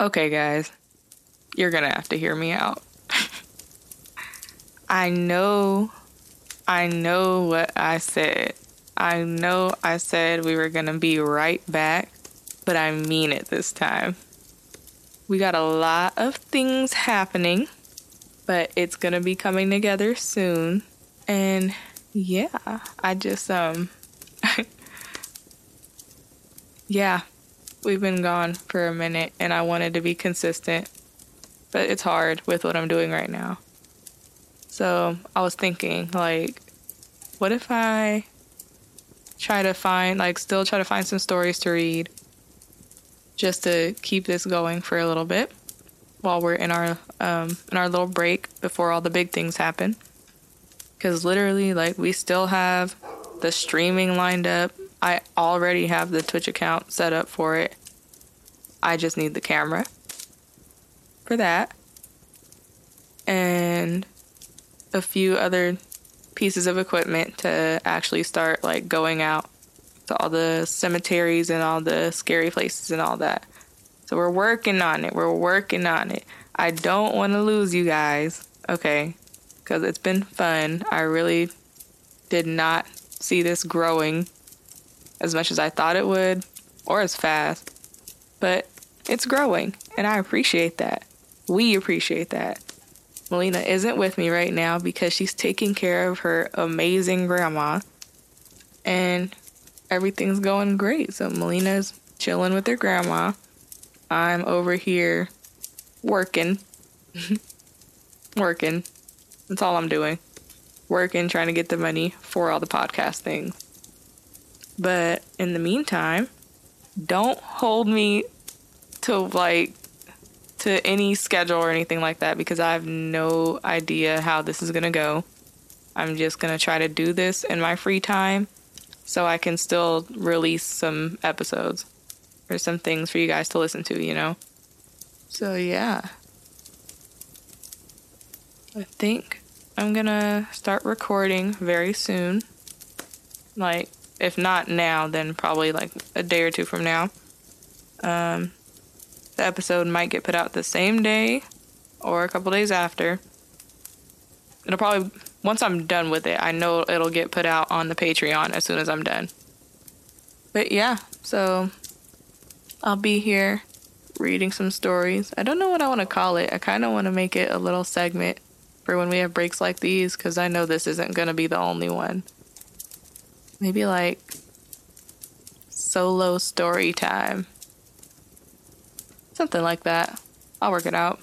Okay, guys, you're gonna have to hear me out. I know, I know what I said. I know I said we were gonna be right back, but I mean it this time. We got a lot of things happening, but it's gonna be coming together soon. And yeah, I just, um, yeah, we've been gone for a minute and I wanted to be consistent, but it's hard with what I'm doing right now. So I was thinking, like, what if I try to find, like, still try to find some stories to read just to keep this going for a little bit while we're in our um, in our little break before all the big things happen. Because literally, like, we still have the streaming lined up. I already have the Twitch account set up for it. I just need the camera for that. And a few other pieces of equipment to actually start like going out to all the cemeteries and all the scary places and all that. So we're working on it. We're working on it. I don't want to lose you guys, okay? Because it's been fun. I really did not see this growing as much as I thought it would or as fast. But it's growing, and I appreciate that. We appreciate that. Melina isn't with me right now because she's taking care of her amazing grandma. And everything's going great. So Melina's chilling with her grandma. I'm over here working. working. That's all I'm doing. Working, trying to get the money for all the podcast things. But in the meantime, don't hold me to like to any schedule or anything like that because I have no idea how this is going to go. I'm just going to try to do this in my free time so I can still release some episodes or some things for you guys to listen to, you know? So, yeah. I think I'm gonna start recording very soon. Like, if not now, then probably like a day or two from now. Um, the episode might get put out the same day or a couple days after. It'll probably once I'm done with it, I know it'll get put out on the Patreon as soon as I'm done. But yeah, so I'll be here reading some stories. I don't know what I want to call it. I kind of want to make it a little segment for when we have breaks like these because I know this isn't going to be the only one. Maybe like solo story time. Something like that. I'll work it out.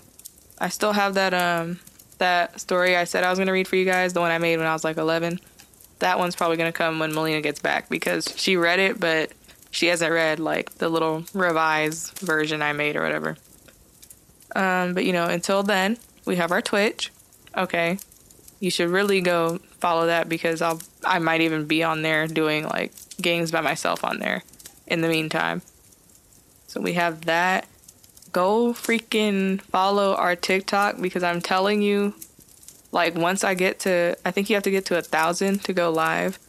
I still have that um that story I said I was to read for you guys, the one I made when I was like 11. That one's probably to come when Melina gets back because she read it, but she hasn't read like the little revised version I made or whatever. Um, but you know, until then, we have our Twitch. Okay. You should really go follow that because I'll I might even be on there doing like games by myself on there in the meantime. So we have that go freaking follow our TikTok because I'm telling you, like once I get to, I think you have to get to a thousand to go live.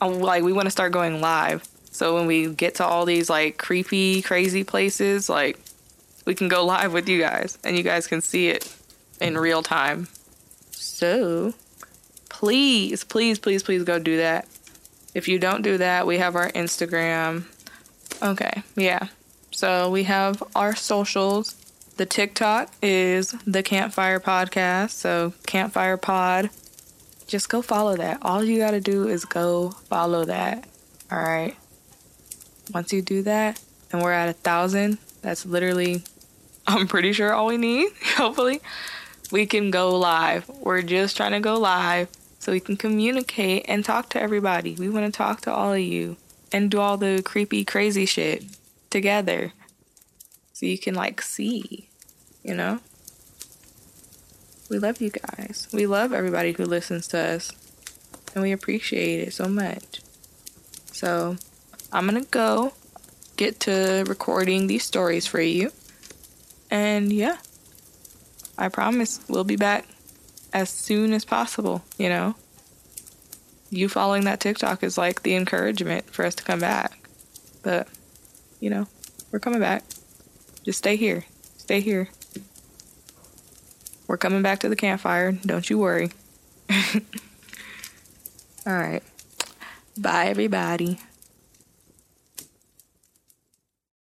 I'm, like we want to start going live, so when we get to all these like creepy, crazy places, like we can go live with you guys and you guys can see it in real time. So please, please, please, please go do that. If you don't do that, we have our Instagram. Okay, yeah. So we have our socials. The TikTok is the Campfire Podcast. So Campfire Pod. Just go follow that. All you got to do is go follow that. All right. Once you do that, and we're at a thousand, that's literally, I'm pretty sure all we need. Hopefully, we can go live. We're just trying to go live so we can communicate and talk to everybody. We want to talk to all of you and do all the creepy, crazy shit together so you can like see, you know? We love you guys. We love everybody who listens to us and we appreciate it so much. So, I'm to go get to recording these stories for you. And yeah, I promise we'll be back as soon as possible, you know? You following that TikTok is like the encouragement for us to come back. But you know, we're coming back. Just stay here. Stay here. We're coming back to the campfire. Don't you worry. All right. Bye, everybody.